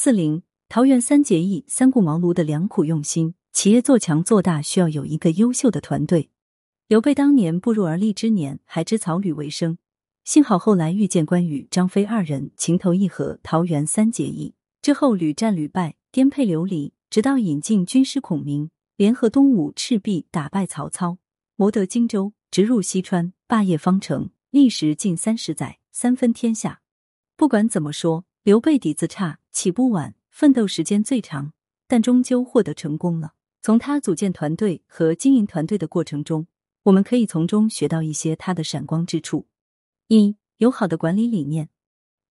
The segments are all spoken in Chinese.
四零桃园三结义、三顾茅庐的良苦用心，企业做强做大需要有一个优秀的团队。刘备当年步入而立之年，还知草履为生，幸好后来遇见关羽、张飞二人情投意合，桃园三结义之后屡战屡败，颠沛流离，直到引进军师孔明，联合东吴、赤壁，打败曹操，谋得荆州，直入西川，霸业方成，历时近三十载，三分天下。不管怎么说，刘备底子差，起步晚，奋斗时间最长，但终究获得成功了。从他组建团队和经营团队的过程中。我们可以从中学到一些他的闪光之处。一有好的管理理念。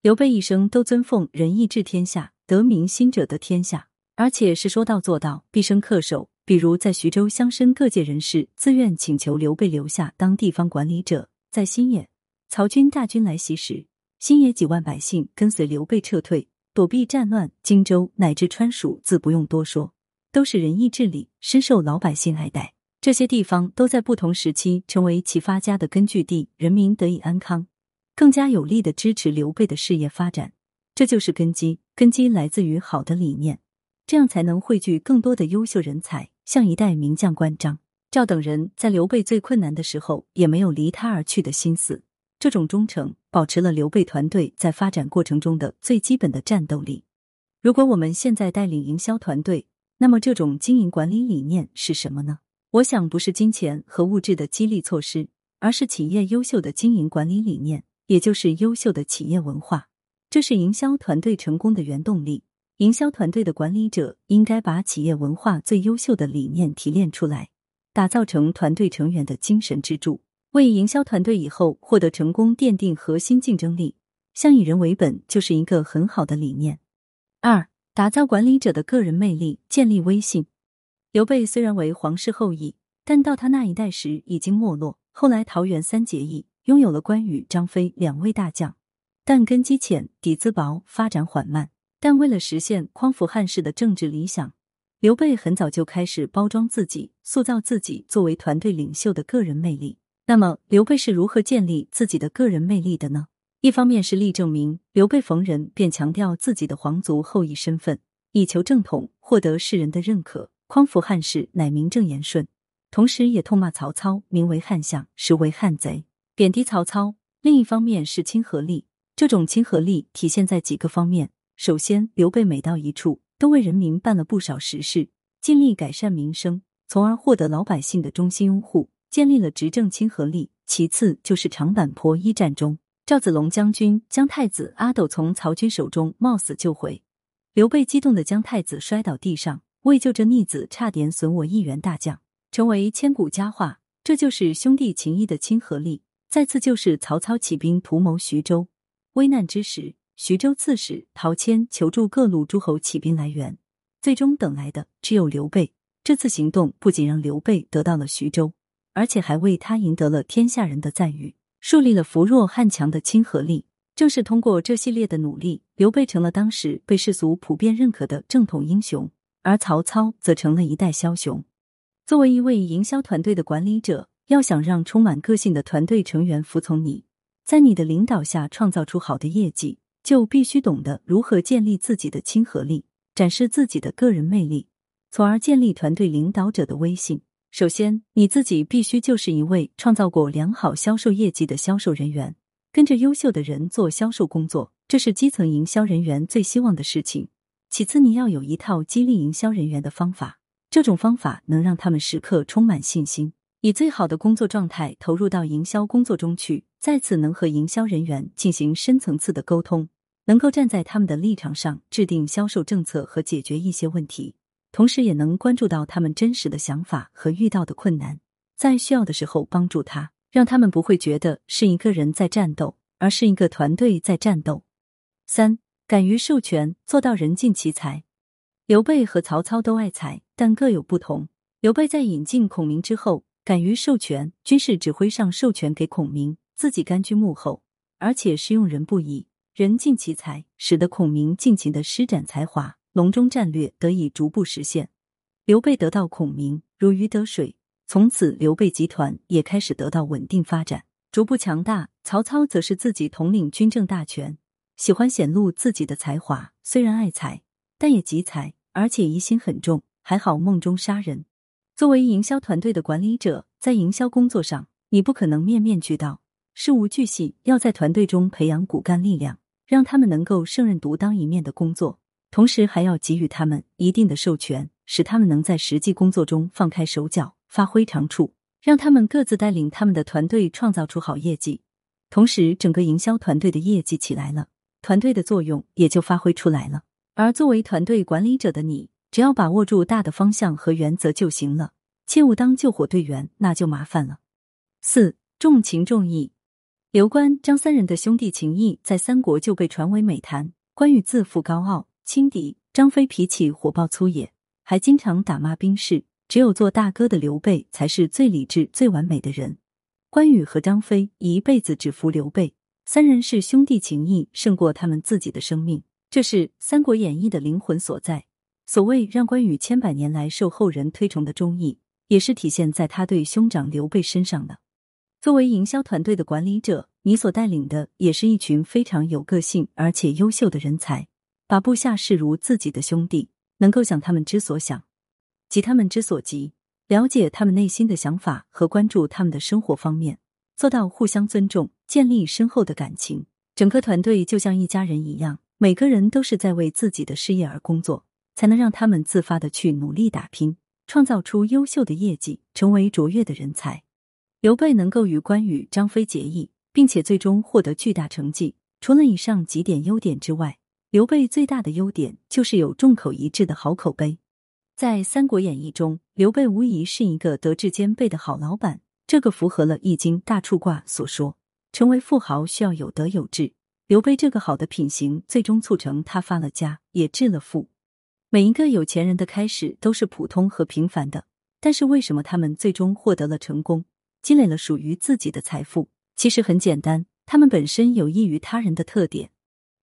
刘备一生都尊奉仁义治天下，得民心者得天下，而且是说到做到，毕生恪守。比如在徐州乡绅各界人士自愿请求刘备留下当地方管理者，在新野曹军大军来袭时，新野几万百姓跟随刘备撤退，躲避战乱。荆州乃至川蜀，自不用多说，都是仁义治理，深受老百姓爱戴。这些地方都在不同时期成为其发家的根据地，人民得以安康，更加有力的支持刘备的事业发展。这就是根基，根基来自于好的理念，这样才能汇聚更多的优秀人才，像一代名将关张、赵等人，在刘备最困难的时候也没有离他而去的心思。这种忠诚保持了刘备团队在发展过程中的最基本的战斗力。如果我们现在带领营销团队，那么这种经营管理理念是什么呢？我想不是金钱和物质的激励措施，而是企业优秀的经营管理理念，也就是优秀的企业文化。这是营销团队成功的原动力。营销团队的管理者应该把企业文化最优秀的理念提炼出来，打造成团队成员的精神支柱，为营销团队以后获得成功奠定核心竞争力。像以人为本就是一个很好的理念。二，打造管理者的个人魅力，建立威信。刘备虽然为皇室后裔，但到他那一代时已经没落。后来桃园三结义，拥有了关羽、张飞两位大将，但根基浅，底子薄，发展缓慢。但为了实现匡扶汉室的政治理想，刘备很早就开始包装自己，塑造自己作为团队领袖的个人魅力。那么，刘备是如何建立自己的个人魅力的呢？一方面是力证明，刘备逢人便强调自己的皇族后裔身份，以求正统，获得世人的认可。匡扶汉室乃名正言顺，同时也痛骂曹操，名为汉相，实为汉贼，贬低曹操。另一方面是亲和力，这种亲和力体现在几个方面。首先，刘备每到一处，都为人民办了不少实事，尽力改善民生，从而获得老百姓的衷心拥护，建立了执政亲和力。其次就是长坂坡一战中，赵子龙将军将太子阿斗从曹军手中冒死救回，刘备激动的将太子摔倒地上。为救这逆子，差点损我一员大将，成为千古佳话。这就是兄弟情谊的亲和力。再次就是曹操起兵图谋徐州，危难之时，徐州刺史陶谦求助各路诸侯起兵来援，最终等来的只有刘备。这次行动不仅让刘备得到了徐州，而且还为他赢得了天下人的赞誉，树立了扶弱汉强的亲和力。正是通过这系列的努力，刘备成了当时被世俗普遍认可的正统英雄。而曹操则成了一代枭雄。作为一位营销团队的管理者，要想让充满个性的团队成员服从你，在你的领导下创造出好的业绩，就必须懂得如何建立自己的亲和力，展示自己的个人魅力，从而建立团队领导者的威信。首先，你自己必须就是一位创造过良好销售业绩的销售人员，跟着优秀的人做销售工作，这是基层营销人员最希望的事情。其次，你要有一套激励营销人员的方法，这种方法能让他们时刻充满信心，以最好的工作状态投入到营销工作中去。再次，能和营销人员进行深层次的沟通，能够站在他们的立场上制定销售政策和解决一些问题，同时也能关注到他们真实的想法和遇到的困难，在需要的时候帮助他，让他们不会觉得是一个人在战斗，而是一个团队在战斗。三。敢于授权，做到人尽其才。刘备和曹操都爱才，但各有不同。刘备在引进孔明之后，敢于授权，军事指挥上授权给孔明，自己甘居幕后，而且是用人不疑，人尽其才，使得孔明尽情的施展才华，隆中战略得以逐步实现。刘备得到孔明如鱼得水，从此刘备集团也开始得到稳定发展，逐步强大。曹操则是自己统领军政大权。喜欢显露自己的才华，虽然爱才，但也急财，而且疑心很重，还好梦中杀人。作为营销团队的管理者，在营销工作上，你不可能面面俱到，事无巨细，要在团队中培养骨干力量，让他们能够胜任独当一面的工作，同时还要给予他们一定的授权，使他们能在实际工作中放开手脚，发挥长处，让他们各自带领他们的团队创造出好业绩。同时，整个营销团队的业绩起来了，团队的作用也就发挥出来了。而作为团队管理者的你，只要把握住大的方向和原则就行了，切勿当救火队员，那就麻烦了。四重情重义，刘关张三人的兄弟情谊在三国就被传为美谈。关羽自负高傲轻敌，张飞脾气火爆粗野，还经常打骂兵士。只有做大哥的刘备才是最理智、最完美的人。关羽和张飞一辈子只服刘备，三人是兄弟情谊胜过他们自己的生命，这是《三国演义》的灵魂所在。所谓让关羽千百年来受后人推崇的忠义，也是体现在他对兄长刘备身上的。作为营销团队的管理者，你所带领的也是一群非常有个性而且优秀的人才，把部下视如自己的兄弟，能够想他们之所想，急他们之所急。了解他们内心的想法和关注他们的生活方面，做到互相尊重，建立深厚的感情。整个团队就像一家人一样，每个人都是在为自己的事业而工作，才能让他们自发的去努力打拼，创造出优秀的业绩，成为卓越的人才。刘备能够与关羽、张飞结义，并且最终获得巨大成绩，除了以上几点优点之外，刘备最大的优点就是有众口一致的好口碑。在《三国演义》中，刘备无疑是一个德智兼备的好老板，这个符合了《易经》大处卦所说，成为富豪需要有德有智。刘备这个好的品行，最终促成他发了家，也致了富。每一个有钱人的开始都是普通和平凡的，但是为什么他们最终获得了成功，积累了属于自己的财富？其实很简单，他们本身有益于他人的特点。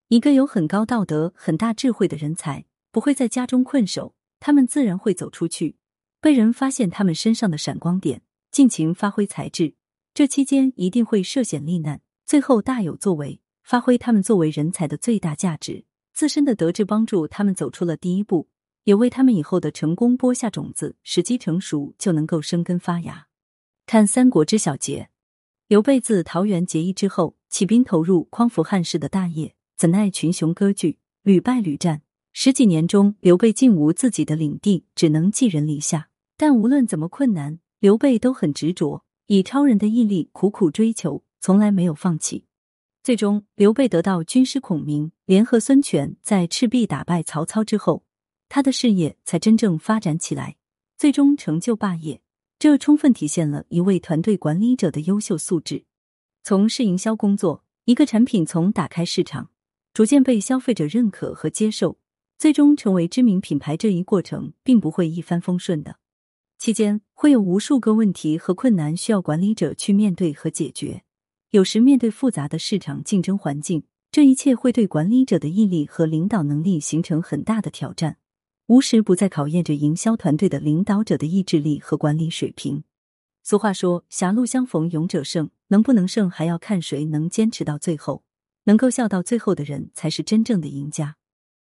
一个有很高道德、很大智慧的人才，不会在家中困守。他们自然会走出去，被人发现他们身上的闪光点，尽情发挥才智。这期间一定会涉险历难，最后大有作为，发挥他们作为人才的最大价值。自身的德智帮助他们走出了第一步，也为他们以后的成功播下种子。时机成熟，就能够生根发芽。看《三国之小结》，刘备自桃园结义之后，起兵投入匡扶汉室的大业，怎奈群雄割据，屡败屡战。十几年中，刘备竟无自己的领地，只能寄人篱下。但无论怎么困难，刘备都很执着，以超人的毅力苦苦追求，从来没有放弃。最终，刘备得到军师孔明联合孙权，在赤壁打败曹操之后，他的事业才真正发展起来，最终成就霸业。这充分体现了一位团队管理者的优秀素质。从事营销工作，一个产品从打开市场，逐渐被消费者认可和接受。最终成为知名品牌这一过程，并不会一帆风顺的。期间会有无数个问题和困难需要管理者去面对和解决。有时面对复杂的市场竞争环境，这一切会对管理者的毅力和领导能力形成很大的挑战，无时不在考验着营销团队的领导者的意志力和管理水平。俗话说：“狭路相逢勇者胜。”能不能胜，还要看谁能坚持到最后，能够笑到最后的人，才是真正的赢家。